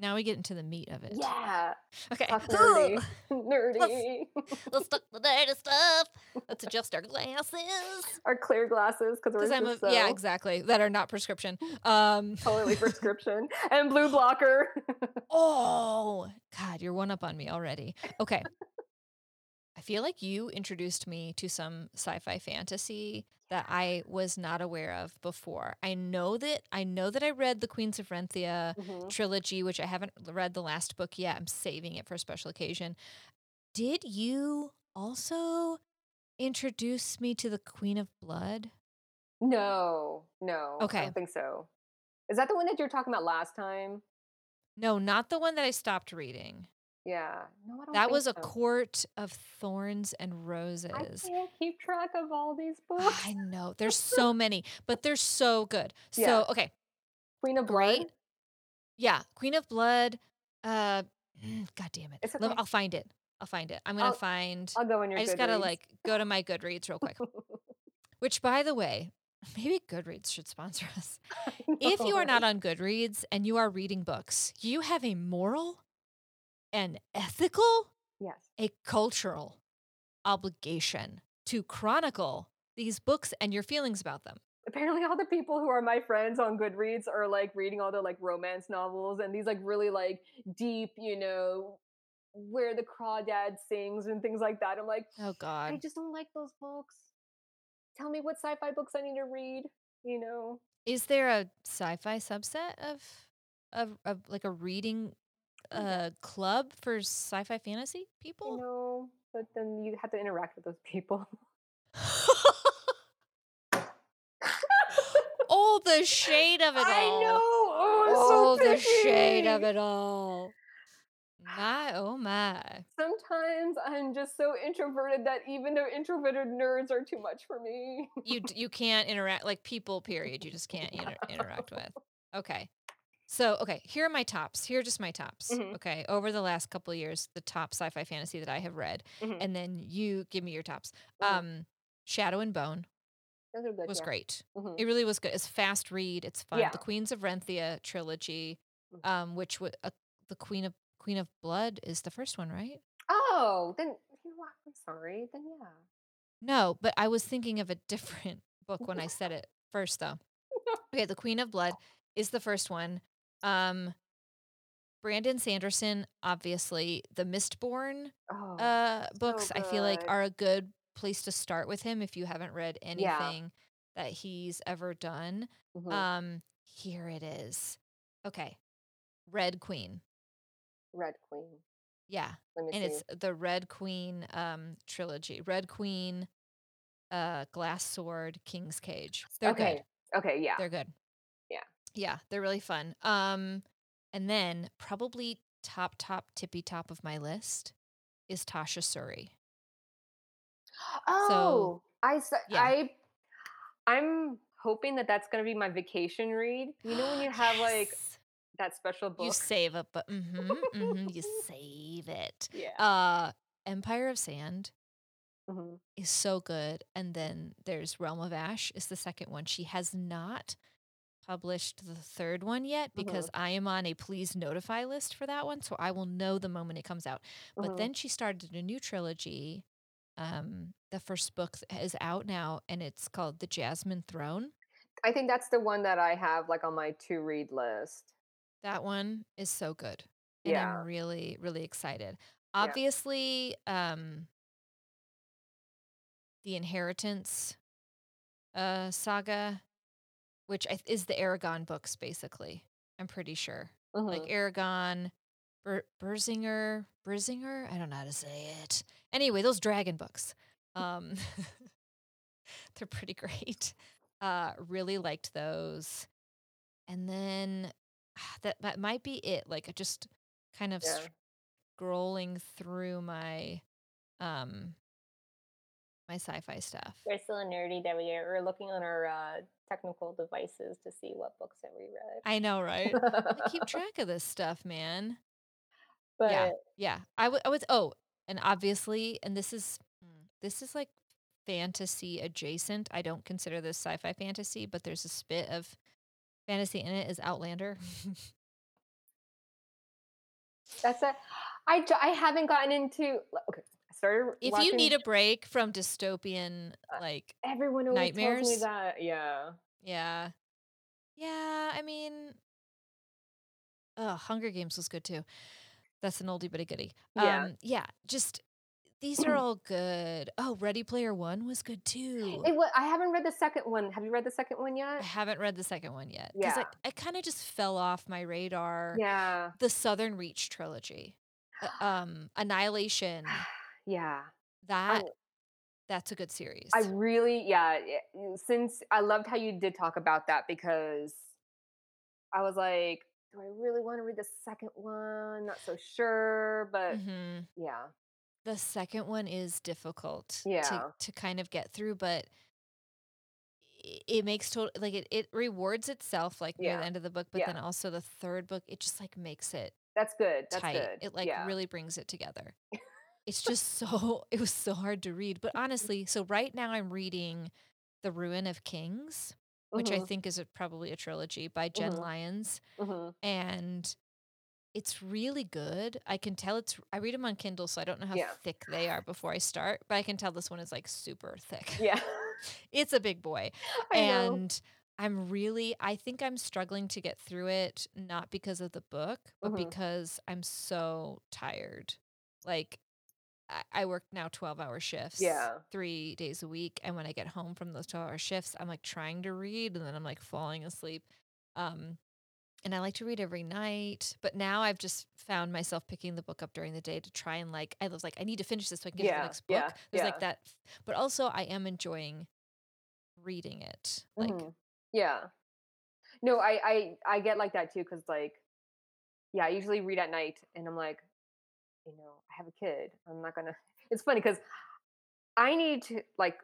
Now we get into the meat of it. Yeah. Okay. Talk nerdy. Let's, nerdy. let's talk the dirty stuff. Let's adjust our glasses. Our clear glasses because we're I'm a, so yeah, exactly. That are not prescription. Um totally prescription and blue blocker. Oh God, you're one up on me already. Okay. I feel like you introduced me to some sci-fi fantasy that I was not aware of before. I know that I know that I read the Queens of Renthia Mhm. trilogy, which I haven't read the last book yet. I'm saving it for a special occasion. Did you also introduce me to the Queen of Blood? No, no. Okay. I don't think so. Is that the one that you were talking about last time? No, not the one that I stopped reading. Yeah. No, That was a court of thorns and roses. I can't keep track of all these books. I know. There's so many, but they're so good. So, okay, Queen of great. Blood. Yeah, Queen of Blood. Uh, God damn it. Okay. I'll find it. I'll find it. I'm gonna find. I'll go in your I just gotta like go to my Goodreads real quick. Which, by the way, maybe Goodreads should sponsor us. If you are not on Goodreads and you are reading books, you have a moral, an ethical, yes. a cultural obligation to chronicle these books and your feelings about them. Apparently, all the people who are my friends on Goodreads are like reading all the like romance novels and these like really like deep, you know, where the crawdad sings and things like that. I'm like, Oh god, I just don't like those books. Tell me what sci-fi books I need to read. You know, Is there a sci-fi subset of of, of like a reading Uh club for sci-fi fantasy people? know, but then you have to interact with those people. oh, the shade of it all. I know. Oh, Oh, so the shade of it all. My oh my. Sometimes I'm just so introverted that even the introverted nerds are too much for me. You you can't interact like people period. You just can't inter- interact with. Okay. So, okay, here are my tops. Here are just my tops. Mhm. Okay. Over the last couple of years, the top sci-fi fantasy that I have read. Mhm. And then you give me your tops. Mhm. Um Shadow and Bone good. was yeah. great. Mhm. It really was good. It's fast read. It's fun. Yeah. The Queens of Renthia trilogy, Mhm. um, which was uh, the Queen of Queen of Blood is the first one, right? Oh, then you know what? I'm sorry. Then yeah. No, but I was thinking of a different book when I said it first, though. Okay, The Queen of Blood is the first one. Um, Brandon Sanderson, obviously, the Mistborn Oh, uh, so books, I feel like are a good place to start with him if you haven't read Yeah. anything that he's ever done. Mhm. Um, here it is. Okay, Red Queen. Red Queen. Yeah, Let me and see. it's the Red Queen um trilogy. Red Queen, uh, Glass Sword, King's Cage. They're good. okay. Okay. Yeah. They're good. Yeah. They're really fun. Um, and then probably top, top, tippy top of my list is Tasha Suri. Oh, I s- yeah. I I'm hoping that that's gonna be my vacation read. You know when you have like that special book. you save it, but mm-hmm, mm-hmm, you save it. yeah. Uh, Empire of Sand Mhm. is so good, and then there's Realm of Ash is the second one. She has not published the third one yet because Mhm. I am on a please notify list for that one, so I will know the moment it comes out. But Mhm. then she started a new trilogy. Um, the first book is out now, and it's called The Jasmine Throne. I think that's the one that I have like on my to read list. That one is so good, and Yeah. I'm really, really excited. Obviously, um, the Inheritance uh, saga, which is the Eragon books, basically. I'm pretty sure. like Mhm. Eragon, Ber- Berzinger, Berzinger. I don't know how to say it. Anyway, those dragon books, um, they're pretty great. Uh, really liked those, and then that that might be it. Like just kind of Yeah. scrolling through my um my sci-fi stuff. We're still nerdy that we are. We're looking on our uh, technical devices to see what books that we read. I know, right? I keep track of this stuff, man. but yeah, yeah. I would. I was. Oh, and obviously, and this is mm, this is like fantasy adjacent. I don't consider this sci-fi fantasy, but there's a spit of fantasy in it. Is Outlander? That's it. I I haven't gotten into okay, I started If you need a break from dystopian, uh, like, everyone always tells me nightmares that, yeah. Yeah. Yeah, I mean Hunger Games was good too. That's an oldie but a goodie. Yeah. Um, yeah, just these are all good. Oh, Ready Player One was good too. It wa I haven't read the 2nd one. Have you read the 2nd one yet? I haven't read the 2nd one yet 'cause I Yeah. I kinda just fell off my radar. Yeah. The Southern Reach trilogy, uh, um, Annihilation, Yeah. I that that's a good series. I really yeah, since I loved how you did talk about that because I was like, "Do I really wanna read the 2nd one? Not so sure," but Mhm. yeah. The 2nd one is difficult to Yeah. to to kind of get through, but it makes total like, it it rewards itself, like, near the end of the book, but Yeah. then also the 3rd book, it just, like, makes it That's good, that's tight. good. It, like, Yeah. really brings it together. It's just so it was so hard to read, but honestly so right now I'm reading The Ruin of Kings, which I Mhm. think is a probably a trilogy by Jen Mhm. Lyons, Mhm. and it's really good. I can tell it's I read them on Kindle, so I don't know how Yeah. thick they are before I start, but I can tell this one is, like, super thick. Yeah. It's a big boy, I know. and I'm really I think I'm struggling to get through it, not because of the book, but because I'm so tired. Like, I I work now twelve-hour shifts, Yeah. 3 days a week, and when I get home from those twelve-hour shifts, I'm, like, trying to read, and then I'm, like, falling asleep. Um, and I like to read every night, but now I've just found myself picking the book up during the day to try and, like I was like, "I need to finish this so I can get to the next book." yeah, There's, like, that but also I am enjoying reading it, like Mhm. Yeah. No, I I I get like that too. Cause like yeah, I usually read at night, and I'm like, you know, "I have a kid. I'm not gonna" It's funny because I need to, like,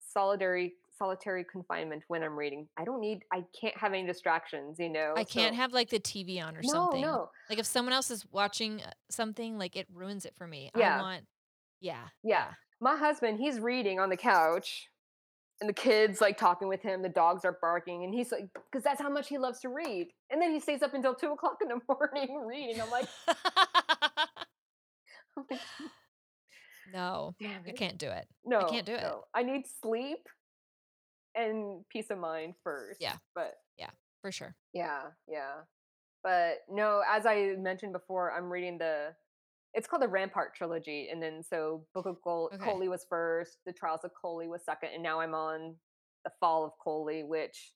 solitary solitary confinement when I'm reading. I don't need I can't have any distractions, you know, I can't so have, like, the TV on or No, something. no. Like, if someone else is watching, uh, something, like, it ruins it for me. I Yeah. want yeah, Yeah. yeah. My husband, he's reading on the couch, and the kid's, like, talking with him, the dogs are barking, and he's like because that's how much he loves to read, and then he stays up until two o'clock in the morning reading. I'm like No, "Damn I can't do it. No, I can't do it. no. I need sleep and peace of mind first. Yeah. but Yeah, for sure. Yeah, yeah. But, no, as I mentioned before, I'm reading the it's called the Rampart Trilogy, and then so Book of Col Okay. Koli was 1st, The Trials of Koli was 2nd, and now I'm on The Fall of Koli, which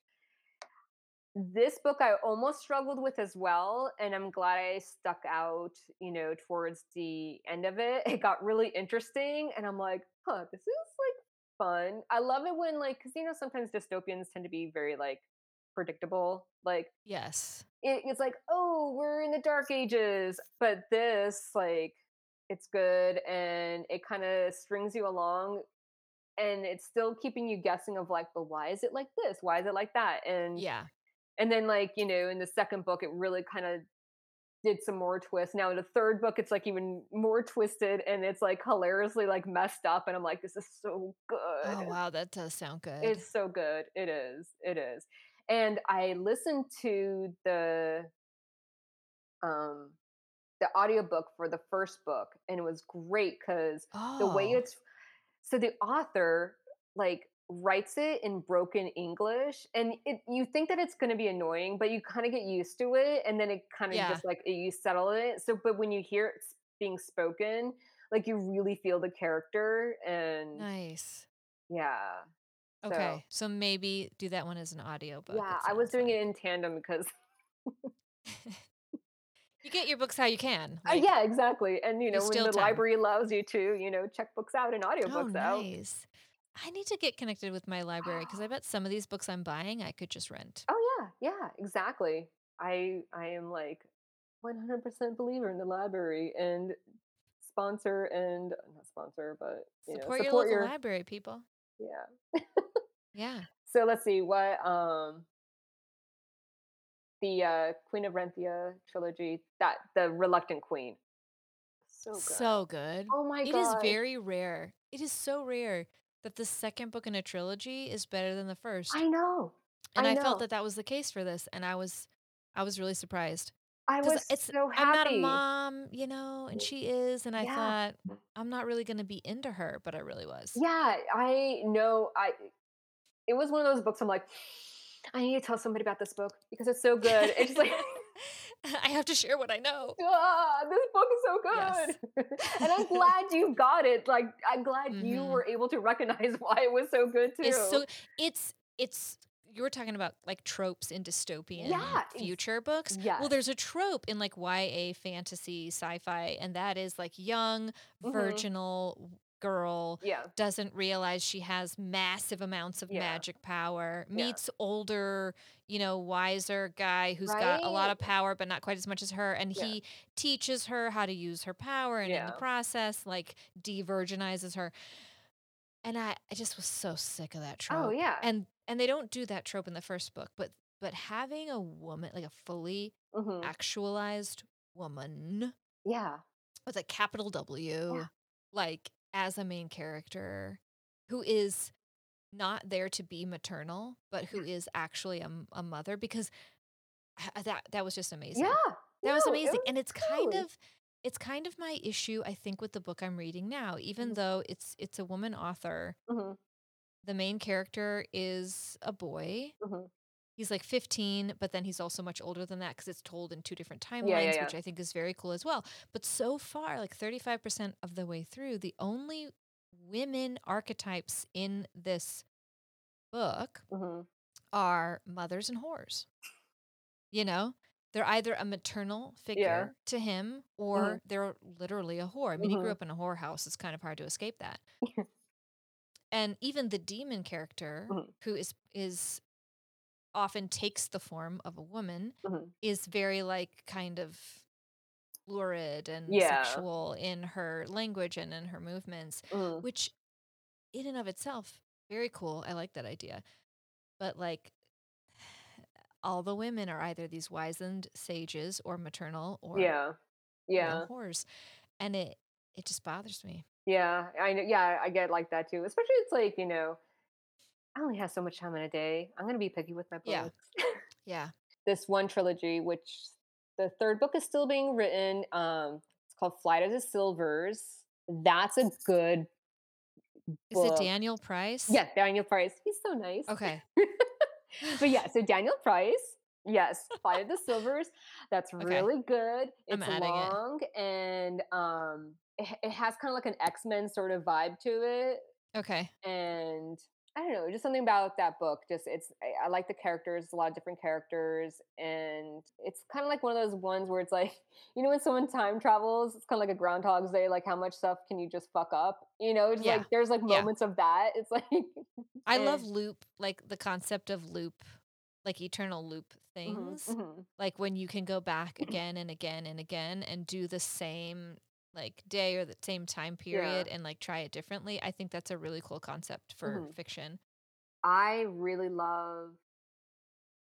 this book I almost struggled with as well, and I'm glad I stuck out, you know, towards the end of it. It got really interesting, and I'm like, "Huh, this is, like, fun." I love it when, like, because, you know, sometimes dystopians tend to be very, like, predictable, like Yes. it it's like, "Oh, we're in the dark ages," but this, like, it's good, and it kinda strings you along, and it's still keeping you guessing of, like, "But why is it like this? Why is it like that?" And Yeah. And then, like, you know, in the 2nd book, it really kinda did some more twists. Now in the 3rd book, it's, like, even more twisted, and it's, like, hilariously, like, messed up, and I'm like, "This is so good. Oh, wow, that does sound good. It's so good. It is, it is. And I listened to the um, the audiobook for the 1st book, and it was great 'cause the way Oh. it's so the author, like, writes it in broken English, and it you think that it's gonna be annoying, but you kinda get used to it, and then it kinda Yeah. just, like, you settle it. So but when you hear it being spoken, like, you really feel the character, and Nice. yeah. Okay, so maybe do that one as an audiobook, Yeah, I was doing it in tandem because You get your books how you can, Uh, yeah, exactly, and, you you know, when the time. library allows you to, you know, check books out and Oh, audiobooks out. nice. I need to get connected with my library because I bet some of these books I'm buying, I could just rent. Oh, yeah, yeah, exactly. I I am, like, 100% believer in the library, and sponsor and not sponsor, but, you know, Support your local your library, people. Yeah. Yeah. So, let's see, what, um the, uh, Queen of Renthia trilogy, that The Reluctant Queen. So good. So good. Oh my god. It is very rare. It is so rare that the 2nd book in a trilogy is better than the 1st. I know. And I I felt that that was the case for this, and I was I was really surprised. I was it's so happy. I'm not a mom, you know, and she is, and I Yeah. thought, "I'm not really gonna be into her," but I really was. Yeah, I know I it was one of those books I'm like, "I need to tell somebody about this book because it's so good." It's just like, I have to share what I know. "Ah, this book is so Yes. good." And I'm glad you got it, like, I'm glad you Mhm. were able to recognize why it was so good It's too. so it's it's you were talking about, like, tropes in dystopian Yeah, future books. Yeah. Well, there's a trope in, like, YA fantasy, sci-fi, and that is, like, young, Mhm. virginal girl Yeah. doesn't realize she has massive amounts of Yeah. magic power, Yeah. meets older, you know, wiser guy who's got a lot of power, but not quite as much as her, and Yeah. he teaches her how to use her power, and in the process, like, de-virginizes her. And I I just was so sick of that trope Oh, yeah. and and they don't do that trope in the first book, but but having a woman, like a fully Mhm. actualized woman Yeah. with a capital Yeah. W, like, as a main character who is not there to be maternal, but who is Yeah. is actually a a mother because that that was just amazing. Yeah. That was No, it amazing, was and it's kind of it's kind of my issue, I think, with the book I'm reading now, even Mhm. though it's it's a woman author Mhm. the main character is a boy. Mhm. He's, like, 15, but then he's also much older than that because it's told in 2 different Yeah, yeah, timelines, yeah. which I think is very cool as well. But so far, like 35% of the way through, the only women archetypes in this book Mhm. are mothers and whores. You know? They're either a maternal Yeah. figure to him Mhm. or they're literally a whore. I mean, he grew Mhm. up in a whorehouse, it's kind of hard to escape that. And even the demon character, Mhm. who is is often takes the form of a woman, Mhm. is very, like, kind of lurid and Yeah. sexual in her language and in her movements, Mhm. which in and of itself, very cool, I like that idea. But, like, all the women are either these wizened sages or maternal or, Yeah. Yeah. whores, and it it just bothers me. Yeah, I know. yeah, I get like that too, especially it's like, you know, I only have so much time in a day, I'm gonna be picky with my books. Yeah. yeah. This one trilogy, which the 3rd book is still being written, um, it's called Flight of the Silvers. That's a good Is it. Daniel Price? Yeah, Daniel Price, he's so nice. Okay. But, yeah, so Daniel Price, yes, Flight of the Silvers, that's Okay. really good, I'm it's adding it. long, and, um, it it has kinda like an X-Men sort of vibe to it, Okay. and I don't know, just something about that book, just it's I I like the characters, a lot of different characters, and it's kinda like one of those ones where it's like, you know, when someone time travels, it's kinda like a Groundhog's Day, like, how much stuff can you just fuck up? You know, it's Yeah. like there's, like, Yeah. moments of that, it's like I love eh loop, like, the concept of loop, like, eternal loop Mhm, things, mhm. like, when you can go back again and again and again and do the same, like, day or the same time Yeah. period and, like, try it differently, I think that's a really cool concept for Mhm. fiction. I really love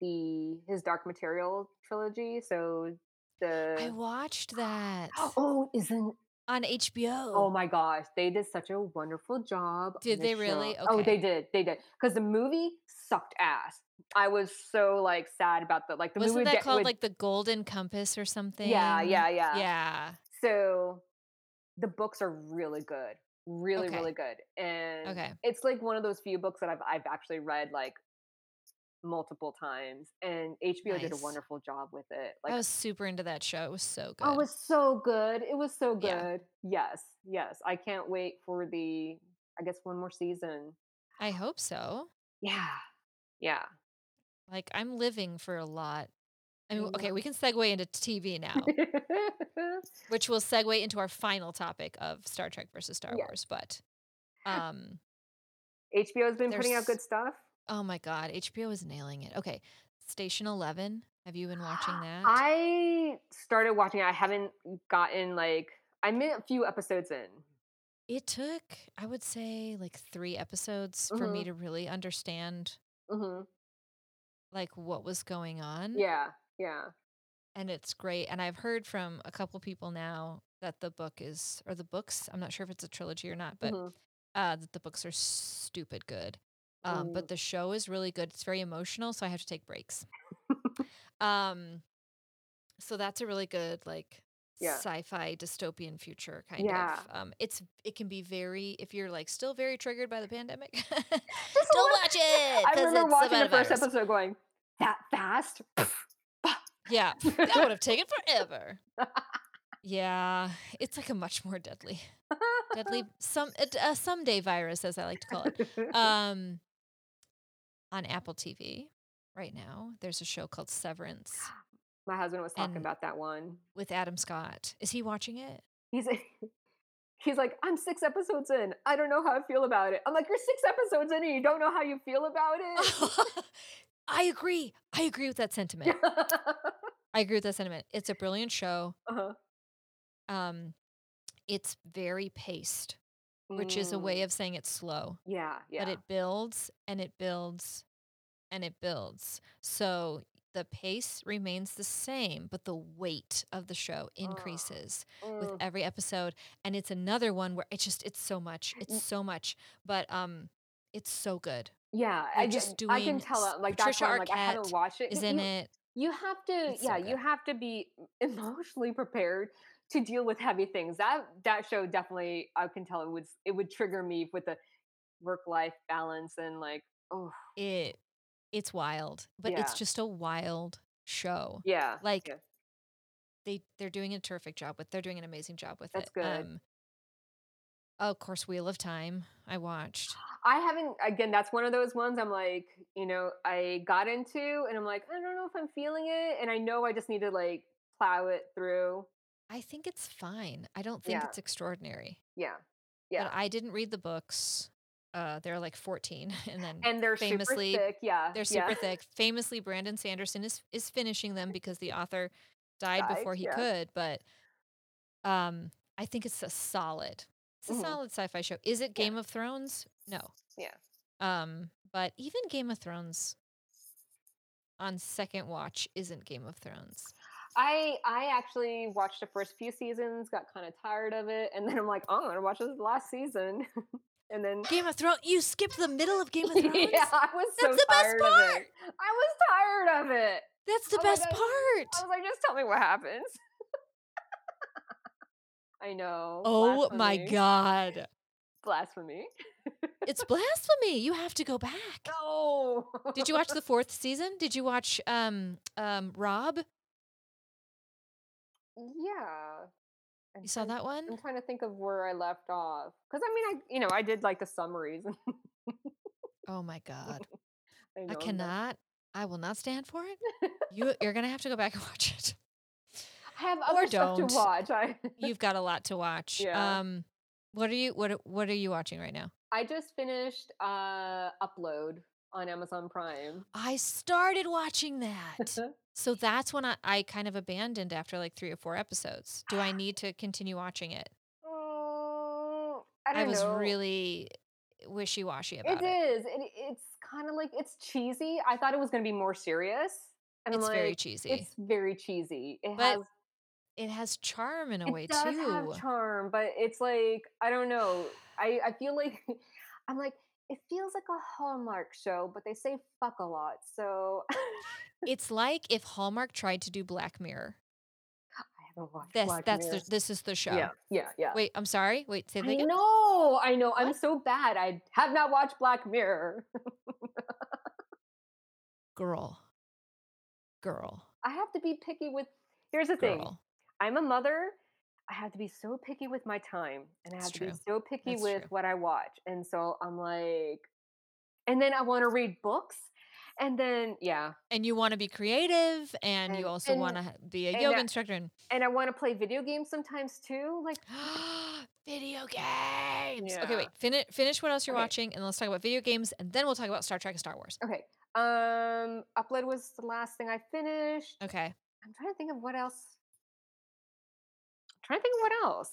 the his Dark Material trilogy, so the I watched that. Oh, isn't On HBO. Oh my gosh, they did such a wonderful job Did they show. really? Oh, they did, they did because the movie sucked ass. I was so, like, sad about the like, the Wasn't with that called, with like, The Golden Compass or something. Yeah, yeah, yeah. Yeah. So, the books are really good, really, Okay. really good, and Okay. it's, like, one of those few books that I've I've actually read, like multiple times, and HBO did a wonderful job with it, Like I was super into that show, it was so good. Oh, it was so good, it was so Yeah. good. Yes, yes, I can't wait for the I guess, 1 more season. I hope so. Yeah. Yeah. Like, I'm living for a lot. I mean, okay, we can segue into TV now which will segue into our final topic of Star Trek versus Star Yes. Wars, but, um HBO has been putting out good stuff. oh my god, HBO is nailing it. Okay, Station 11, have you been watching that? I started watching it, I haven't gotten, like I'm a few episodes in. It took, I would say, like, 3 episodes for me Mhm. to really understand Mhm. like, what was going on. Yeah, yeah. And it's great, and I've heard from a couple people now that the book is or the books, I'm not sure if it's a trilogy or not, but, Mhm. uh, that the books are stupid good. Um, but the show is really good, it's very emotional, so I have to take breaks. Um So that's a really good like Yeah. sci-fi dystopian future kind Yeah. of. Um, it's it can be very if you're like still very triggered by the pandemic, don't watch it I remember watching the first virus. episode going, "That fast?" Yeah, that would have taken forever. Yeah, it's like a much more deadly, deadly some a, a someday virus, as I like to call it. Um, on Apple TV right now, there's a show called Severance My husband was talking about that one. with Adam Scott. Is he watching it? He's he's like, "I'm 6 episodes in. I don't know how I feel about it." I'm like, "You're 6 episodes in and you don't know how you feel about it?" I agree. I agree with that sentiment. I agree with that sentiment. It's a brilliant show. uh-huh. Um, it's very paced, which is a way Mm, of saying it's slow, yeah, yeah. but it builds and it builds and it builds. So the pace remains the same, but the weight of the show Oh, increases with mm. every episode. And it's another one where it's just it's so much. It's so much. But um it's so good. Yeah, They're I just get I can tell, uh, like, that's Patricia why I'm like, I haven't Arquette watched it is in you it. You have to It's yeah, so you have to be emotionally prepared to deal with heavy things. That that show definitely I can tell it would it would trigger me with the work life balance and like, oh, It it's wild, but it's just a wild show. Yeah. Like Yeah. they they're doing a terrific job with. They're doing an amazing job with That's it. good. Um of course Wheel of Time I watched. I haven't again, that's one of those ones I'm like, you know, I got into and I'm like, I don't know if I'm feeling it and I know I just need to like plow it through. I think it's fine. I don't think Yeah. it's extraordinary. Yeah. But Yeah. I didn't read the books. Uh they're like 14 and then And they're super famously thick. Yeah. they're Yeah. super thick. Famously Brandon Sanderson is is finishing them because the author died Died. before he Yeah. could, but um I think it's a solid. It's a Mhm. solid sci-fi show. Is it Yeah. Game of Thrones? No. Yeah. Um but even Game of Thrones on second watch isn't Game of Thrones. I I actually watched the first few seasons, got kind of tired of it, and then I'm like, oh, I'm gonna watch this last season, and then Game of Thrones you skipped the middle of Game of Thrones? yeah, I was so That's the best tired of part. it. I was tired of it. That's the Oh best part. I was like, just tell me what happens. I know. Oh my god. Blasphemy. It's blasphemy. You have to go back. No. Did you watch the fourth season? Did you watch um um Rob? yeah. I'm You saw that one? I'm trying to think of where I left off because I mean, I you know, I did like the summaries. Oh my god. I, I cannot. I will not stand for it. You you're going to have to go back and watch it. I have other stuff don't. to watch. I You've got a lot to watch. Yeah. Um what are you what what are you watching right now? I just finished uh Upload on Amazon Prime. I started watching that. So that's when I, I kind of abandoned after like 3 or 4 episodes. Do I need to continue watching it? Mm, I don't know. I was know. really wishy-washy about It it. is. It, it's kind of like it's cheesy. I thought it was going to be more serious, and It's I'm very cheesy. It's very cheesy. It But has It has charm in a it way does too. have charm, but it's like I don't know. I I feel like I'm like it feels like a Hallmark show, but they say fuck a lot. So It's like if Hallmark tried to do Black Mirror. I haven't watched This Black that's Mirror. the this is the show. Yeah, yeah, yeah. Wait, I'm sorry. Wait, say that again. know, I know. I'm so bad. I have not watched Black Mirror. Girl. Girl. I have to be picky with. Here's the thing. I'm a mother. I have to be so picky with my time, and I That's have to be so picky That's with true. what I watch. And so I'm like, and then I want to read books, and then yeah, And you want to be creative and, you also want to be a yoga I- instructor and and I want to play video games sometimes too. Like, video games. Okay, wait. Finish finish what else you're Okay. watching and let's talk about video games and then we'll talk about Star Trek and Star Wars. okay, um, Upload was the last thing I finished. Okay. I'm trying to think of what else. Trying to think of what else.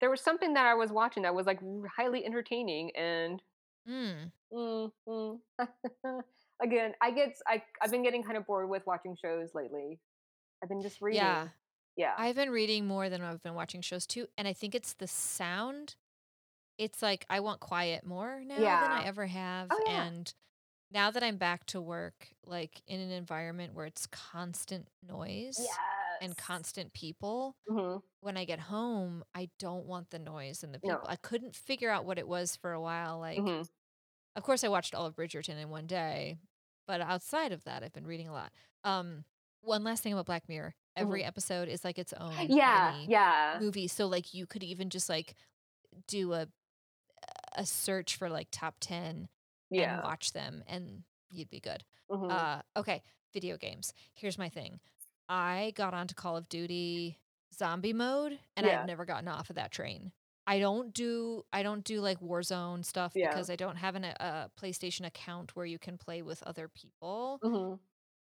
There was something that I was watching that was like highly entertaining, and Mm. mm, mm. again, I get I I've been getting kind of bored with watching shows lately. I've been just reading. Yeah. yeah. I've been reading more than I've been watching shows too, and I think it's the sound. It's like I want quiet more now than I ever have, Oh, yeah. and now that I'm back to work, like in an environment where it's constant noise, yes. And constant people. Mhm. When I get home, I don't want the noise and the people. No. I couldn't figure out what it was for a while. Like, Mhm. of course, I watched all of Bridgerton in one day, but outside of that, I've been reading a lot. Um, one last thing about Black Mirror. Every Mhm. episode is like its own Yeah, yeah. movie. So like you could even just like do a a search for like top 10 and Yeah. watch them and you'd be good. Mhm. Uh okay, video games. Here's my thing. I got onto Call of Duty zombie mode and I've never gotten off of that train. I don't do I don't do like Warzone stuff Yeah. because I don't have an, a PlayStation account where you can play with other people, Mhm.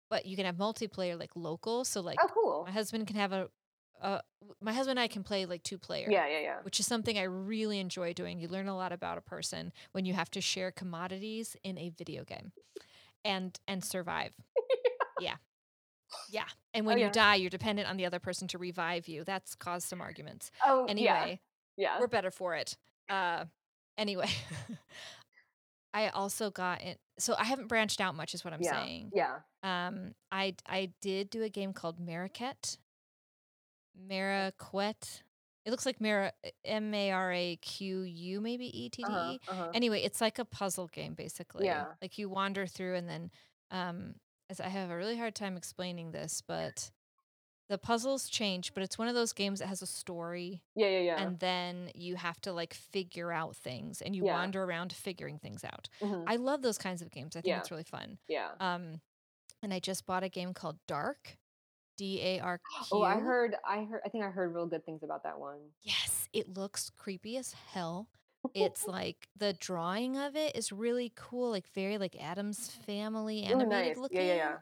but you can have multiplayer like local. So like Oh, cool. my husband can have a uh my husband and I can play like two player Yeah, yeah, yeah. which is something I really enjoy doing. You learn a lot about a person when you have to share commodities in a video game and and survive. Yeah. Yeah. And when Oh, you die, you're dependent on the other person to revive you. That's caused some arguments. Oh, yeah. Anyway, Yeah. we're better for it. Uh anyway. I also got it. So I haven't branched out much is what I'm yeah. saying. Yeah. Um I I did do a game called Mariquette. Mariquette. It looks like Mara M A R A Q U maybe E T T Uh-huh. E. Uh-huh. Anyway, it's like a puzzle game basically. Yeah. Like you wander through and then um I have a really hard time explaining this, but the puzzles change, but it's one of those games that has a story Yeah, yeah, yeah. and then you have to like figure out things and you Yeah. wander around figuring things out. Mhm. I love those kinds of games. I think Yeah. it's really fun. Yeah. Um and I just bought a game called DARQ. D A R Q. Oh, I heard I heard I think I heard real good things about that one. Yes, it looks creepy as hell. It's like the drawing of it is really cool, like very like Addams Family animated nice. looking. Yeah, yeah, yeah.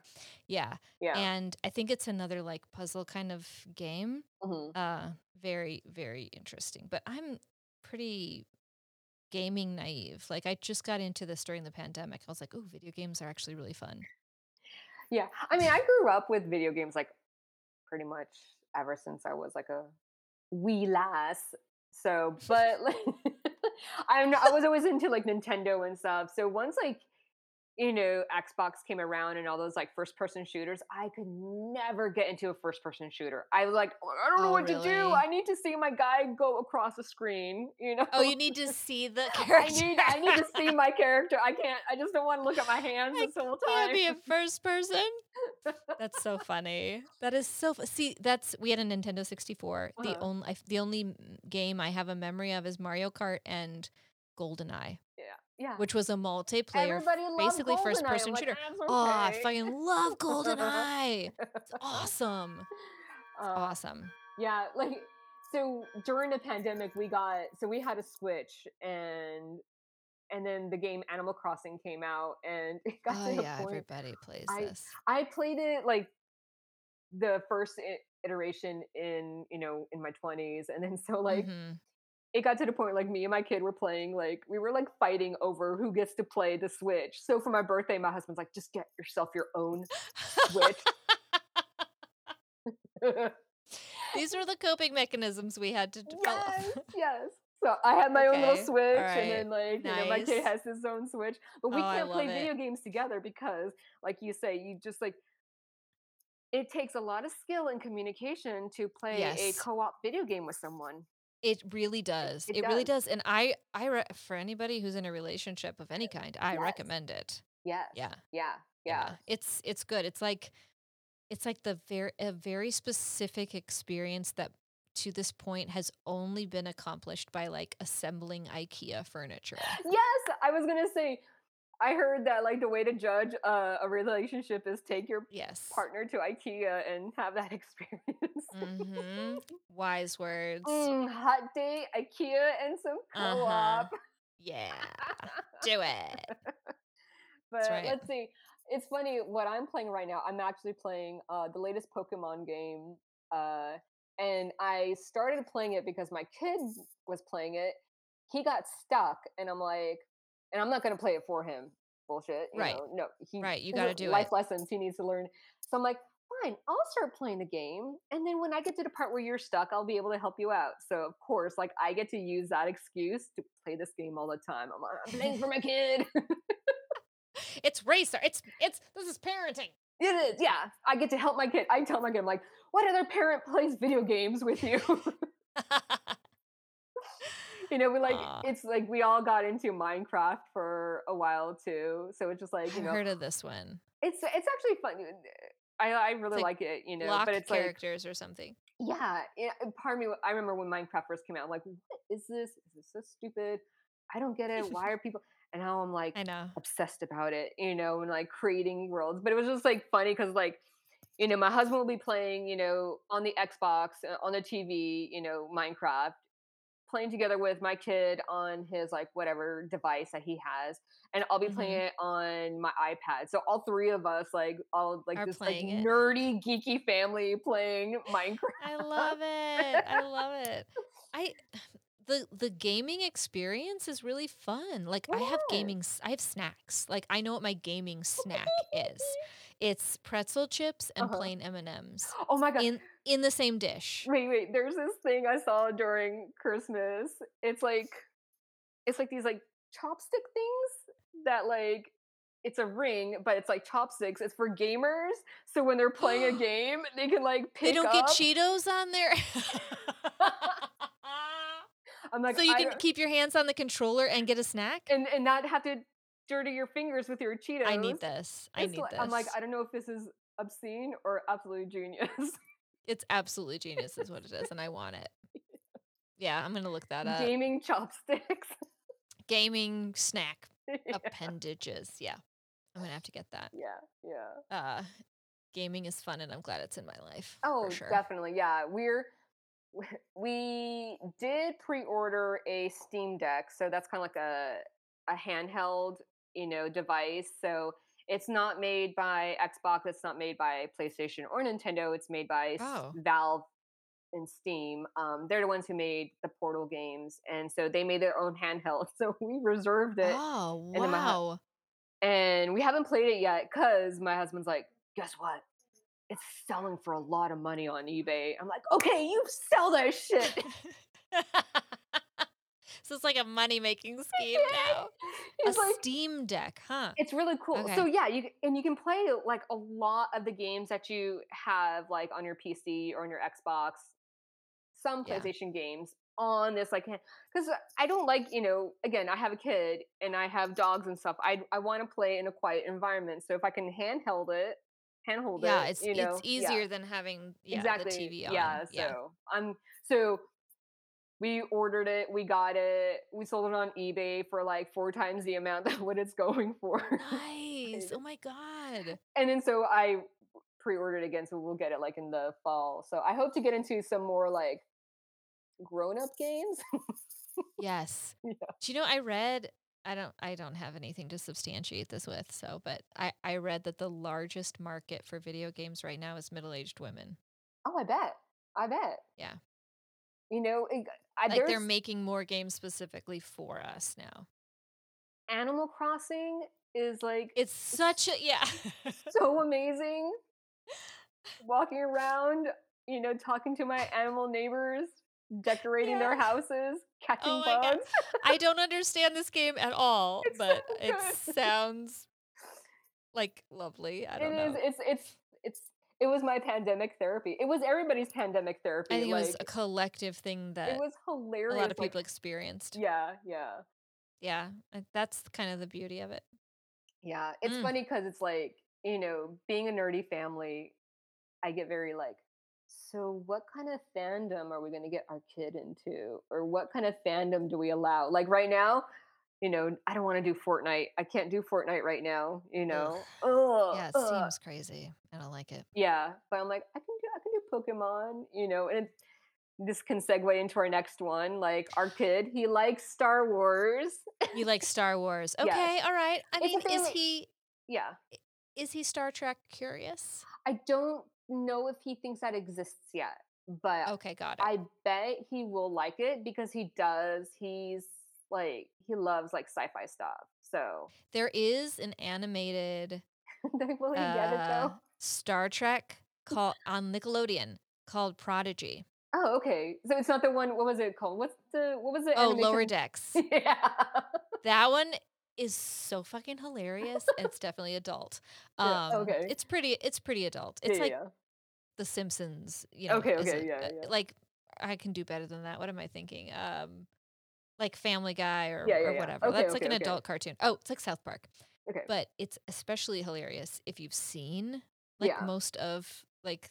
Yeah. Yeah. And I think it's another like puzzle kind of game. Mhm. Uh very, very interesting. But I'm pretty gaming naive. Like I just got into this during the pandemic. I was like, oh, video games are actually really fun. Yeah. I mean, I grew up with video games like pretty much ever since I was like a wee lass. So, but like, I'm I was always into like Nintendo and stuff. So once like you know Xbox came around and all those like first person shooters, I could never get into a first person shooter. I was like, "Oh, I don't know Oh, what to do. I need to see my guy go across the screen. You know. Oh, you need to see the character. I need I need to see my character. I can't. I just don't want to look at my hands I this whole can't time. be a first person. That's so funny. That is so. fu- See, that's we had a Nintendo 64. The Uh-huh. only the only game I have a memory of is Mario Kart and GoldenEye, yeah. Which was a multiplayer, basically first person like, shooter. "That's Oh, I fucking love GoldenEye. It's awesome. Uh, awesome. Yeah, like so during the pandemic we got so we had a Switch and and then the game Animal Crossing came out and it got Oh to the yeah, point everybody plays I- this. I played it like the first iteration in you know in my 20s and then so like Mhm. It got to the point like me and my kid were playing like we were like fighting over who gets to play the switch. So for my birthday my husband's like just get yourself your own Switch. These were the coping mechanisms we had to develop. yes yes. So i had my own little switch alright, and then like you know my kid has his own switch but we Oh, can't play it. video games together because like you say you just like it takes a lot of skill and communication to play a co-op video game with someone It really does. It It, really does. does. And I, I, re- for anybody who's in a relationship of any kind, I Yes. recommend it. yes Yeah, yeah yeah It's it's good. It's like, it's like the very a very specific experience that to this point has only been accomplished by like assembling IKEA furniture. yes i was gonna say i heard that like the way to judge uh, a relationship is take your Yes. partner to ikea and have that experience Mm-hmm. Wise words. Mm, hot date ikea and some Uh-huh. co-op Yeah. Do it. but right. let's see it's funny what i'm playing right now i'm actually playing uh, the latest pokemon game uh, and i started playing it because my kid was playing it he got stuck and i'm like and i'm not going to play it for him bullshit you Right. know, no he Right, you gotta do life it. lessons he needs to learn so i'm like fine i'll start playing the game and then when i get to the part where you're stuck i'll be able to help you out so of course like i get to use that excuse to play this game all the time i'm like i'm playing for my kid It's racer. It's it's this is parenting. It is, yeah. I get to help my kid. I tell my kid, I'm like, "What other parent plays video games with you?" You know, we like Aw, it's like we all got into Minecraft for a while too, so it's just like, you know, heard of this one. it's it's actually fun. uh, I I really like like it, you know, but it's like characters or something. yeah, part of me I remember when Minecraft first came out, I'm like, "What is this? Is this so stupid? I don't get it. Why are people" and now I'm like I know. obsessed about it, you know, and like creating worlds. But it was just like funny because like, you know, my husband will be playing, you know, on the Xbox, uh, on the TV, you know, Minecraft, playing together with my kid on his like whatever device that he has, and I'll be playing Mhm. it on my iPad. So all three of us, like all like Are this like it. nerdy geeky family playing minecraft I love it. I love it. I the the gaming experience is really fun. Like I have gaming i have snacks. Like I know what my gaming snack is. It's pretzel chips and Uh-huh. plain M&Ms Oh my god. in in the same dish. Wait, wait. There's this thing I saw during Christmas. It's like it's like these like chopstick things that like it's a ring, but it's like chopsticks. It's for gamers. So when they're playing a game, they can like pick. They don't get. Cheetos on there. I'm like, so you I can don't, keep your hands on the controller and get a snack? and and not have to dirty your fingers with your Cheetos. I need this. I It's need like- this. I'm like, I don't know if this is obscene or absolutely genius. It's absolutely genius is what it is, and I want it. Yeah, I'm gonna look that up. Gaming chopsticks. Gaming snack yeah, appendages. Yeah. I'm gonna have to get that. yeah, yeah. Uh gaming is fun and I'm glad it's in my life. Oh, sure. definitely. Yeah, we're we did pre-order a Steam Deck, so that's kind of like a a handheld, you know, device. So it's not made by Xbox, it's not made by PlayStation or Nintendo. It's made by Oh. Valve and Steam. Um, they're the ones who made the Portal games, and so they made their own handheld. So we reserved it, Oh, hu- wow. and we haven't played it yet because my husband's like, guess what? It's selling for a lot of money on eBay. I'm like, okay, you sell that shit. so it's like a money making scheme now. A like Steam Deck, huh? it's really cool. Okay. So yeah, you and you can play like a lot of the games that you have like on your PC or on your Xbox, some Yeah. PlayStation games on this like because I don't like you know again I have a kid and I have dogs and stuff. I I want to play in a quiet environment. So if I can handheld it, handhold Yeah, it, it's you know, it's yeah. easier than having yeah, exactly. the TV on. Yeah. So I'm so we ordered it, we got it, we sold it on eBay for like four times the amount that what it's going for. Nice. Oh my god. and then so I pre-ordered again, so we'll get it like in the fall. So I hope to get into some more like grown-up games. Yes. Yeah. Do you know I read I don't I don't have anything to substantiate this with, so but I I read that the largest market for video games right now is middle-aged women. oh, I bet. I bet. Yeah. You know, it, I, Like they're making more games specifically for us now. Animal Crossing is like It's such a yeah. so amazing. Walking around, you know, talking to my animal neighbors, decorating their houses, catching Oh bugs. I don't understand this game at all, It's but so it sounds like lovely. I don't is. know. It's it's it's it was my pandemic therapy. It was everybody's pandemic therapy. I think like it was a collective thing that it was hilarious. a lot of like, people experienced. yeah, yeah, Yeah, that's kind of the beauty of it. yeah. It's Mm. funny because it's like you know, being a nerdy family, I get very like. So, what kind of fandom are we going to get our kid into, or what kind of fandom do we allow? Like right now, you know, I don't want to do Fortnite. I can't do Fortnite right now. You know, Ugh, Yeah, it ugh. seems crazy. I don't like it. Yeah, but I'm like, I can do I can do Pokemon, you know, and this can segue into our next one. Like our kid, he likes Star Wars. You like Star Wars. Yes. Okay, all right. I mean, is he Yeah, is he Star Trek curious? I don't know if he thinks that exists yet, but Okay, got it. I bet he will like it because he does. He's like he loves like sci-fi stuff. So there is an animated will he get it uh, though? Star Trek called on Nickelodeon called Prodigy. Oh, okay. So it's not the one. What was it called? What's the what was it? Oh, Lower Decks. yeah. that one is so fucking hilarious. it's definitely adult. Yeah, Um, okay. it's pretty. It's pretty adult. Yeah, It's yeah, like yeah. The Simpsons. You know, Okay, okay, yeah, a- yeah. like I can do better than that. What am I thinking? Um, like Family Guy or, Yeah, yeah, or yeah. whatever. Okay, That's like okay, an okay. adult cartoon. Oh, it's like South Park. Okay. But it's especially hilarious if you've seen like Yeah. most of like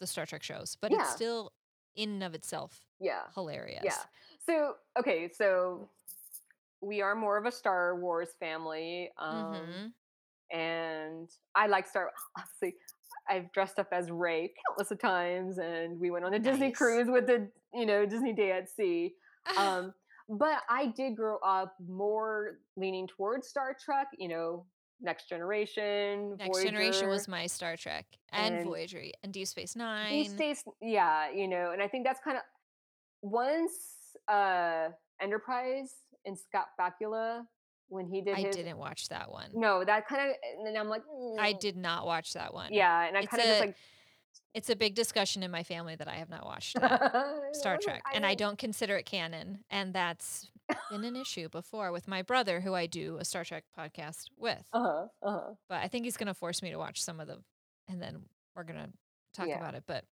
the Star Trek shows. But it's still in and of itself Yeah. hilarious. Yeah. So, okay, so we are more of a Star Wars family. Um hmm and I like Star obviously I've dressed up as Rey countless of times and we went on a Disney cruise with the, you know, Disney Day at Sea. Um but I did grow up more leaning towards Star Trek, you know, Next Generation, Next Generation was my Star Trek and and Voyager and Deep Space Nine. days yeah, you know, and I think that's kind of once uh Enterprise and Scott Bakula when he did I his didn't watch that one. no, that kind of and then I'm like I "Mm." did not watch that one. yeah, and I kind of just like it's a big discussion in my family that I have not watched. Star Trek, and I don't consider it canon, and that's been an issue before with my brother, who I do a Star Trek podcast with. Uh-huh. Uh-huh. But I think he's going to force me to watch some of them, and then we're going to talk Yeah. about it. But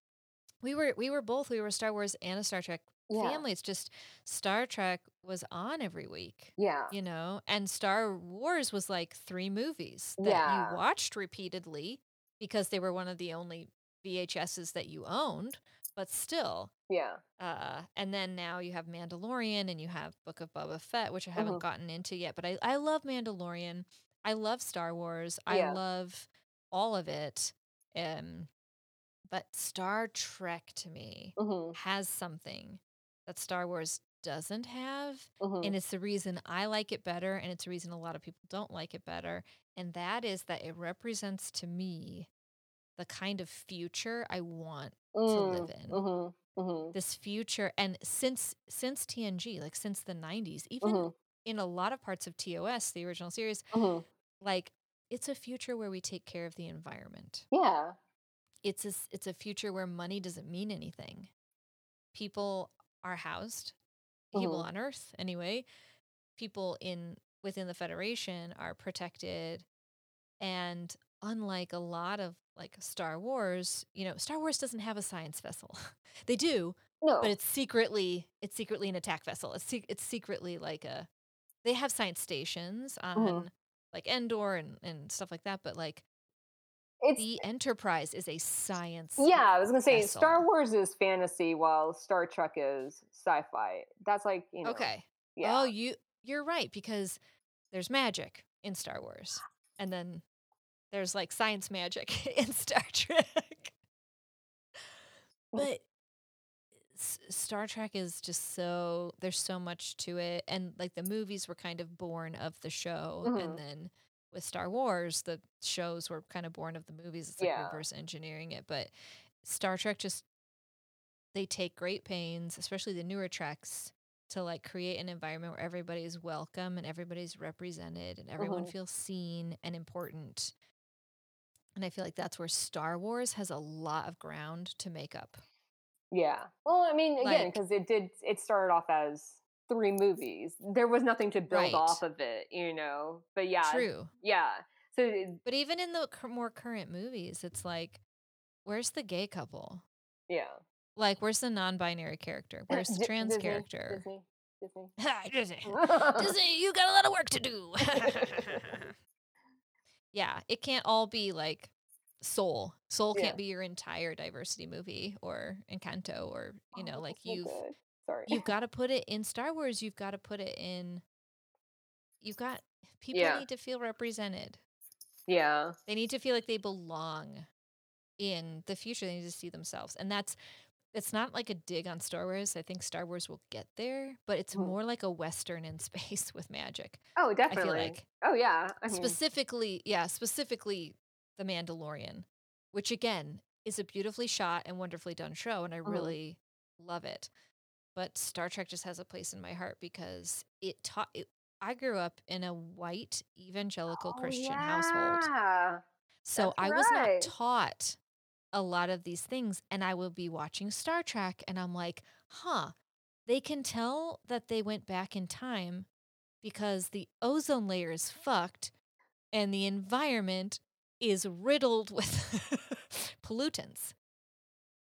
we were we were both we were Star Wars and a Star Trek Yeah. family. It's just Star Trek was on every week, Yeah. you know, and Star Wars was like three movies that Yeah. you watched repeatedly because they were one of the only VHSs that you owned. But still, Yeah. uh, and then now you have Mandalorian and you have Book of Boba Fett, which I haven't Mhm. gotten into yet. But I, I love Mandalorian. I love Star Wars. I Yeah. love all of it. Um, but Star Trek to me Mhm. has something that Star Wars doesn't have. Mhm. And it's the reason I like it better. And it's the reason a lot of people don't like it better. And that is that it represents to me the kind of future I want to live Mm. in Mhm. Mhm. this future and since since TNG like since the 90s even Mhm. in a lot of parts of TOS the original series Mhm. like it's a future where we take care of the environment Yeah. it's a, it's a future where money doesn't mean anything people are housed people Mhm. on earth anyway people in within the federation are protected and unlike a lot of like Star Wars you know Star Wars doesn't have a science vessel they do No. but it's secretly it's secretly an attack vessel. It's sec- it's secretly like a they have science stations on Mhm. like Endor and and stuff like that, but like it's the Enterprise is a science. Yeah, I was gonna say Star. Wars is fantasy while Star Trek is sci-fi. That's like you know. Okay. Yeah. Oh, you you're right because there's magic in Star Wars, and then there's like science magic in Star Trek. but S- Star Trek is just so there's so much to it and like the movies were kind of born of the show Mhm. and then with Star Wars the shows were kind of born of the movies it's like Yeah. reverse engineering it but Star Trek just they take great pains especially the newer treks to like create an environment where everybody's welcome and everybody's represented and everyone Mhm. feels seen and important and I feel like that's where Star Wars has a lot of ground to make up Yeah. Well, I mean, again, Like- because it did. It started off as three movies. There was nothing to build Right. off of it, you know. But yeah, true yeah. So it- But even in the more current movies, it's like, where's the gay couple? yeah. Like, where's the non-binary character? Where's the trans Disney, character? Disney. Disney. Disney. Disney, you got a lot of work to do. Yeah, it can't all be like Soul. Soul Yeah. can't be your entire diversity movie or Encanto or you oh, know, Oh, like so you've good. Sorry. you've got to put it in Star Wars. You've got to put it in. You've got people Yeah. need to feel represented. yeah. They need to feel like they belong in the future. They need to see themselves. And that's it's not like a dig on Star Wars. I think Star Wars will get there, but it's Mhm. more like a western in space with magic. Oh, definitely. like. oh, yeah. I mean, Specifically, yeah, specifically The Mandalorian, which again is a beautifully shot and wonderfully done show and I Mhm. really love it. But Star Trek just has a place in my heart because it taught it, I grew up in a white evangelical oh, Christian household. So That's I was right. not taught a lot of these things. And I will be watching Star Trek and I'm like, huh, they can tell that they went back in time because the ozone layer is fucked and the environment is riddled with pollutants.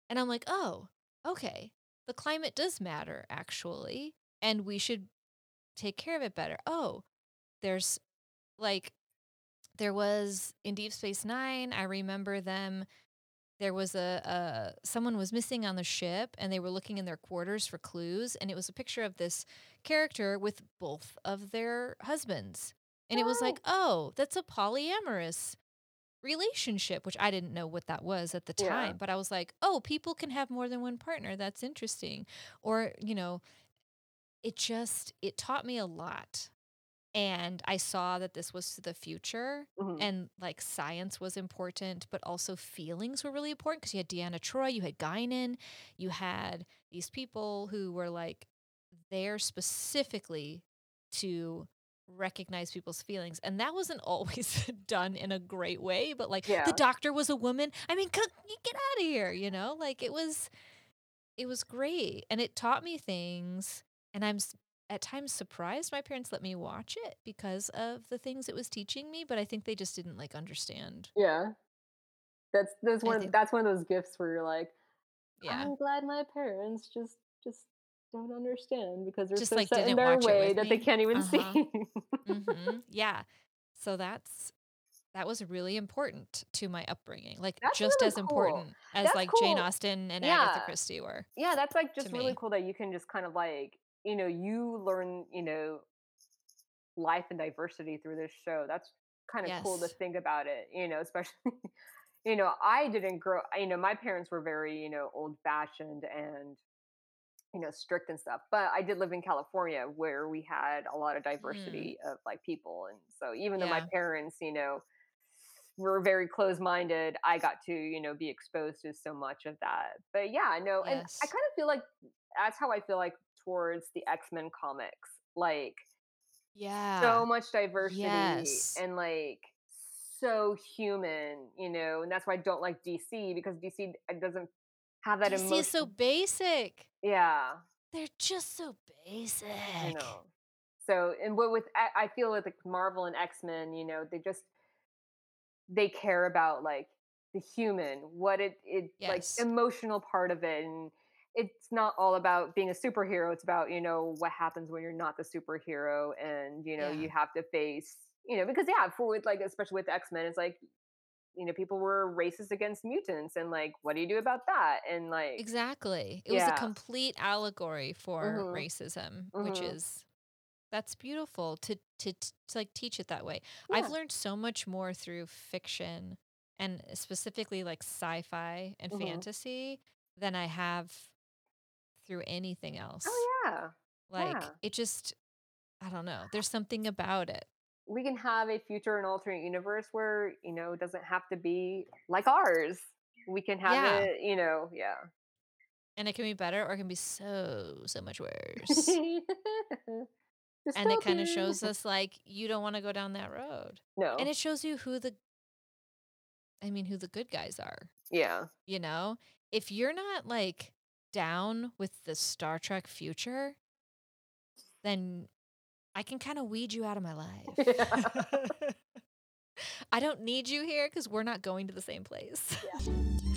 And I'm like, oh, okay. The climate does matter, actually. And we should take care of it better. Oh, there's like, there was in Deep Space Nine, I remember them. There was a, a someone was missing on the ship, and they were looking in their quarters for clues, and it was a picture of this character with both of their husbands, and it was Oh. like, oh, that's a polyamorous relationship, which I didn't know what that was at the Yeah. time, but I was like, oh, people can have more than one partner. That's interesting. Or, you know, it just it taught me a lot. And I saw that this was the future Mhm. and like science was important, but also feelings were really important because you had Deanna Troi, you had Guinan, you had these people who were like there specifically to recognize people's feelings. And that wasn't always done in a great way, but like Yeah. the doctor was a woman. I mean, get out of here, you know? Like it was it was great and it taught me things and I'm at times surprised my parents let me watch it because of the things it was teaching me, but I think they just didn't like understand. Yeah. That's that's one think that's one of those gifts where you're like, yeah. I'm glad my parents just just don't understand because they're Just, so like, set in their way that they can't even Uh-huh. see. Mhm. Yeah. So that's that was really important to my upbringing. Like That's just really as cool. important as That's like Jane. Austen and Agatha Christie were Yeah, that's like just really me. cool that you can just kind of like, you know, you learn, you know, life and diversity through this show. That's kind of cool to think about it, you know, especially you know, I didn't grow you know, my parents were very, you know, old fashioned and you know, strict and stuff. But I did live in California where we had a lot of Mm. diversity of like people. And so even though my parents, you know, were very close minded, I got to, you know, be exposed to so much of that. But yeah, no, and I kind of feel like that's how I feel like towards the X Men comics. Like Yeah. so much diversity Yes. and like so human, you know, and that's why I don't like DC because DC doesn't have that DC is so basic. Yeah. They're just so basic. I know. So, and what with I I feel with like Marvel and X Men, you know, they just they care about like the human, what it it like emotional part of it, and it's not all about being a superhero. It's about you know what happens when you're not the superhero, and you know Yeah. you have to face you know because yeah, for with like especially with X Men, it's like you know people were racist against mutants, and like what do you do about that? And like Exactly. It was a complete allegory for hmm racism, which hmm is that's beautiful to to, to like teach it that way. I've learned so much more through fiction and specifically like sci-fi and hmm fantasy than I have through anything oh, else. oh yeah, Like yeah. it just I don't know. There's something about it. we can have a future and alternate universe where you know it doesn't have to be like ours we can have Yeah. it you know yeah And it can be better or it can be so so much worse. And it kind of shows us like you don't want to go down that road. No. And it shows you who the I mean who the good guys are, yeah you know? If you're not like down with the Star Trek future, then I can kind of weed you out of my yeah life. I don't need you here cuz we're not going to the same place. yeah